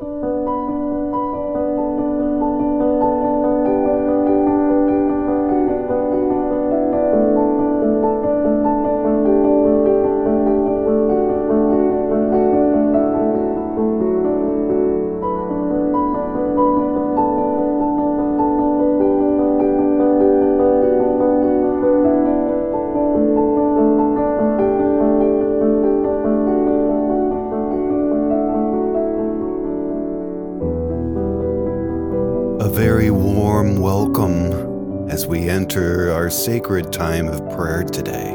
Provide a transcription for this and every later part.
very sacred time of prayer today.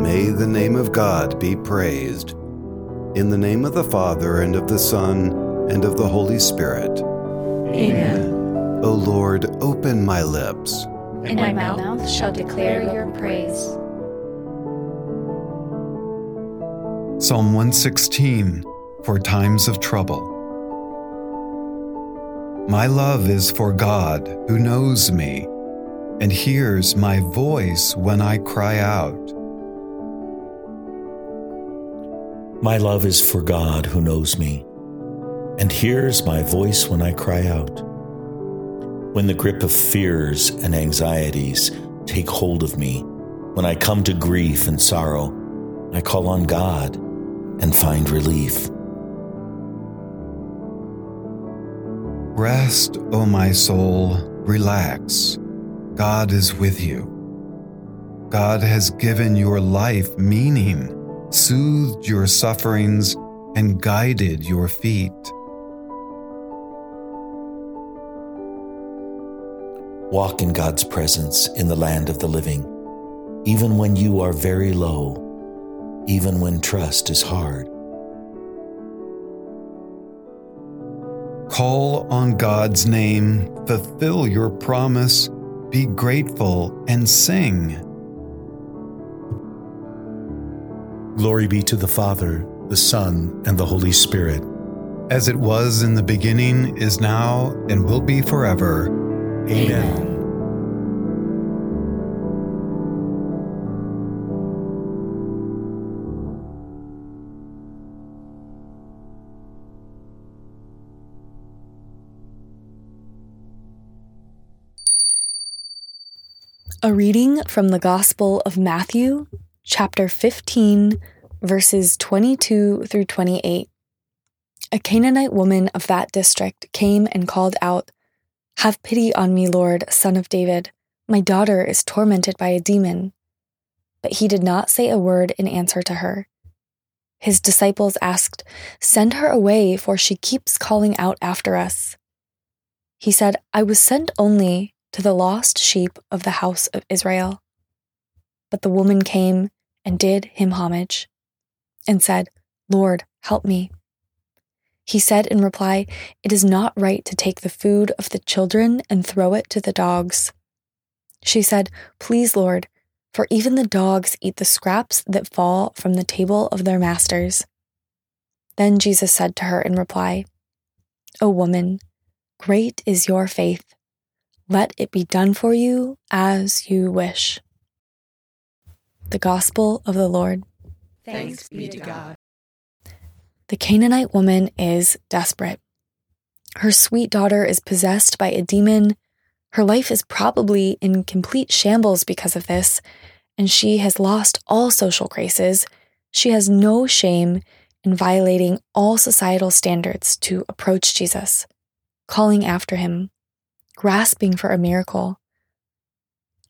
May the name of God be praised. In the name of the Father, and of the Son, and of the Holy Spirit. Amen. O Lord, open my lips, And my mouth shall declare your praise. Psalm 116 for times of trouble. My love is for God who knows me and hears my voice when I cry out. My love is for God who knows me and hears my voice when I cry out. When the grip of fears and anxieties take hold of me, when I come to grief and sorrow, I call on God and find relief. Rest, O my soul, relax. God is with you. God has given your life meaning, soothed your sufferings, and guided your feet. Walk in God's presence in the land of the living, even when you are very low, even when trust is hard. Call on God's name, fulfill your promise, be grateful, and sing. Glory be to the Father, the Son, and the Holy Spirit. As it was in the beginning, is now, and will be forever. Amen. A reading from the Gospel of Matthew, chapter 15, verses 22 through 28. A Canaanite woman of that district came and called out, Have pity on me, Lord, son of David. My daughter is tormented by a demon. But he did not say a word in answer to her. His disciples asked, Send her away, for she keeps calling out after us. He said, I was sent only to the lost sheep of the house of Israel. But the woman came and did him homage and said, Lord, help me. He said in reply, It is not right to take the food of the children and throw it to the dogs. She said, Please, Lord, for even the dogs eat the scraps that fall from the table of their masters. Then Jesus said to her in reply, O woman, great is your faith. Let it be done for you as you wish. The Gospel of the Lord. Thanks be to God. The Canaanite woman is desperate. Her sweet daughter is possessed by a demon. Her life is probably in complete shambles because of this, and she has lost all social graces. She has no shame in violating all societal standards to approach Jesus, calling after him, grasping for a miracle.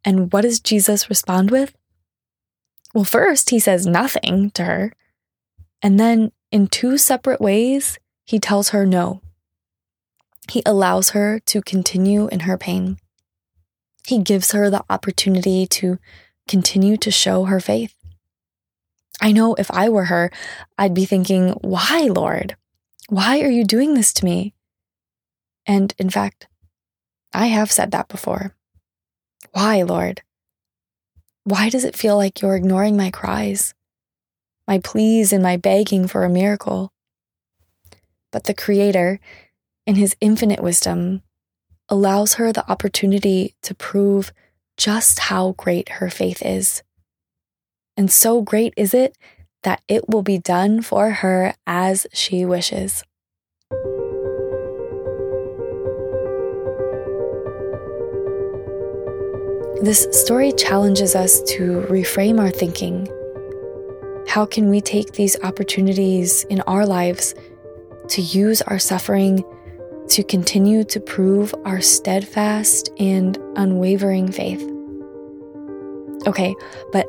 And what does Jesus respond with? Well, first, he says nothing to her. And then, in two separate ways, he tells her no. He allows her to continue in her pain. He gives her the opportunity to continue to show her faith. I know if I were her, I'd be thinking, Why, Lord? Why are you doing this to me? And in fact, I have said that before. Why, Lord? Why does it feel like you're ignoring my cries, my pleas, and my begging for a miracle? But the Creator, in His infinite wisdom, allows her the opportunity to prove just how great her faith is. and so great is it that it will be done for her as she wishes. This story challenges us to reframe our thinking. How can we take these opportunities in our lives to use our suffering to continue to prove our steadfast and unwavering faith? Okay, but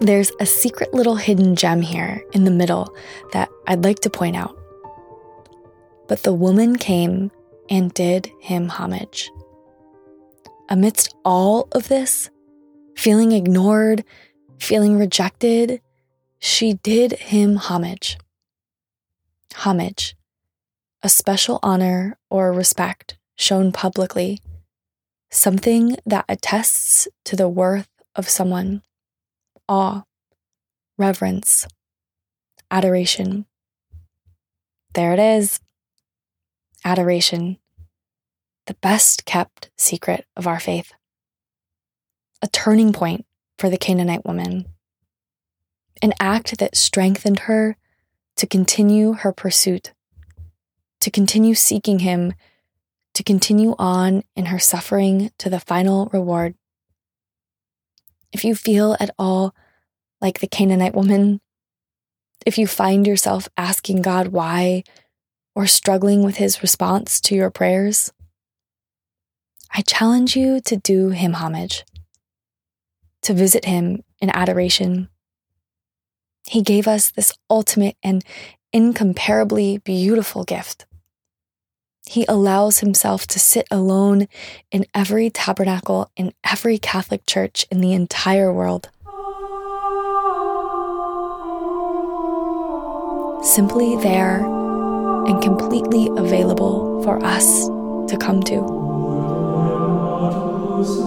there's a secret little hidden gem here in the middle that I'd like to point out. But the woman came and did him homage. Amidst all of this, feeling ignored, feeling rejected, she did him homage. Homage, a special honor or respect shown publicly, something that attests to the worth of someone. Awe, reverence, adoration. There it is. Adoration, the best kept secret of our faith. A turning point for the Canaanite woman, an act that strengthened her to continue her pursuit, to continue seeking Him, to continue on in her suffering to the final reward. If you feel at all like the Canaanite woman, if you find yourself asking God why or struggling with his response to your prayers, I challenge you to do him homage, to visit him in adoration. He gave us this ultimate and incomparably beautiful gift. He allows himself to sit alone in every tabernacle in every Catholic church in the entire world. Simply there and completely available for us to come to. Deus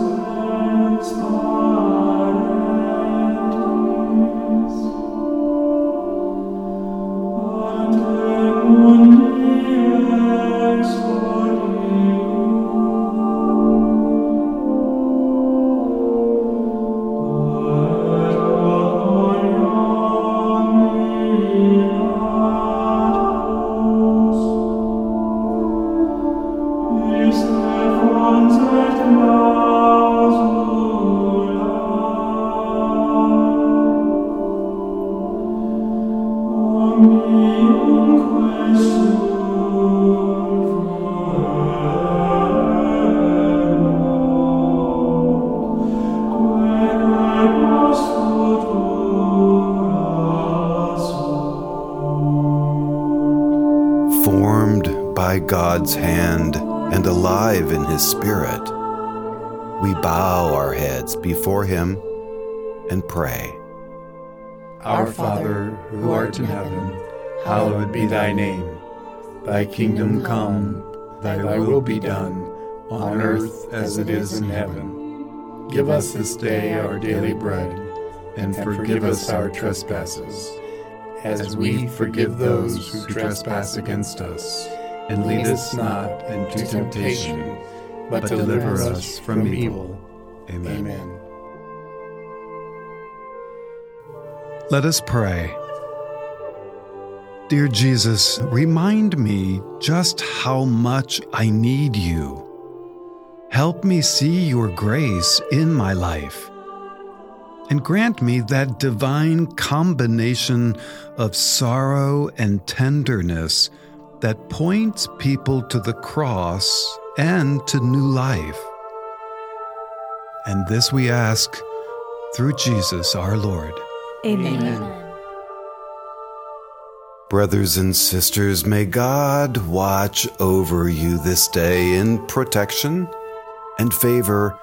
God's hand and alive in His Spirit, we bow our heads before Him and pray. Our Father, who art in heaven, hallowed be thy name. Thy kingdom come, thy will be done, on earth as it is in heaven. Give us this day our daily bread, and forgive us our trespasses, as we forgive those who trespass against us. And lead us not into temptation, but deliver us from evil. Amen. Let us pray. Dear Jesus, remind me just how much I need you. Help me see your grace in my life. And grant me that divine combination of sorrow and tenderness that points people to the cross and to new life. And this we ask through Jesus our Lord. Amen. Amen. Brothers and sisters, may God watch over you this day in protection and favor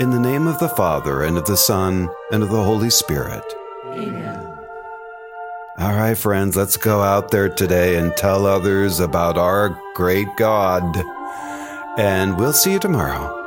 in the name of the Father and of the Son and of the Holy Spirit. Amen. All right, friends, let's go out there today and tell others about our great God. And we'll see you tomorrow.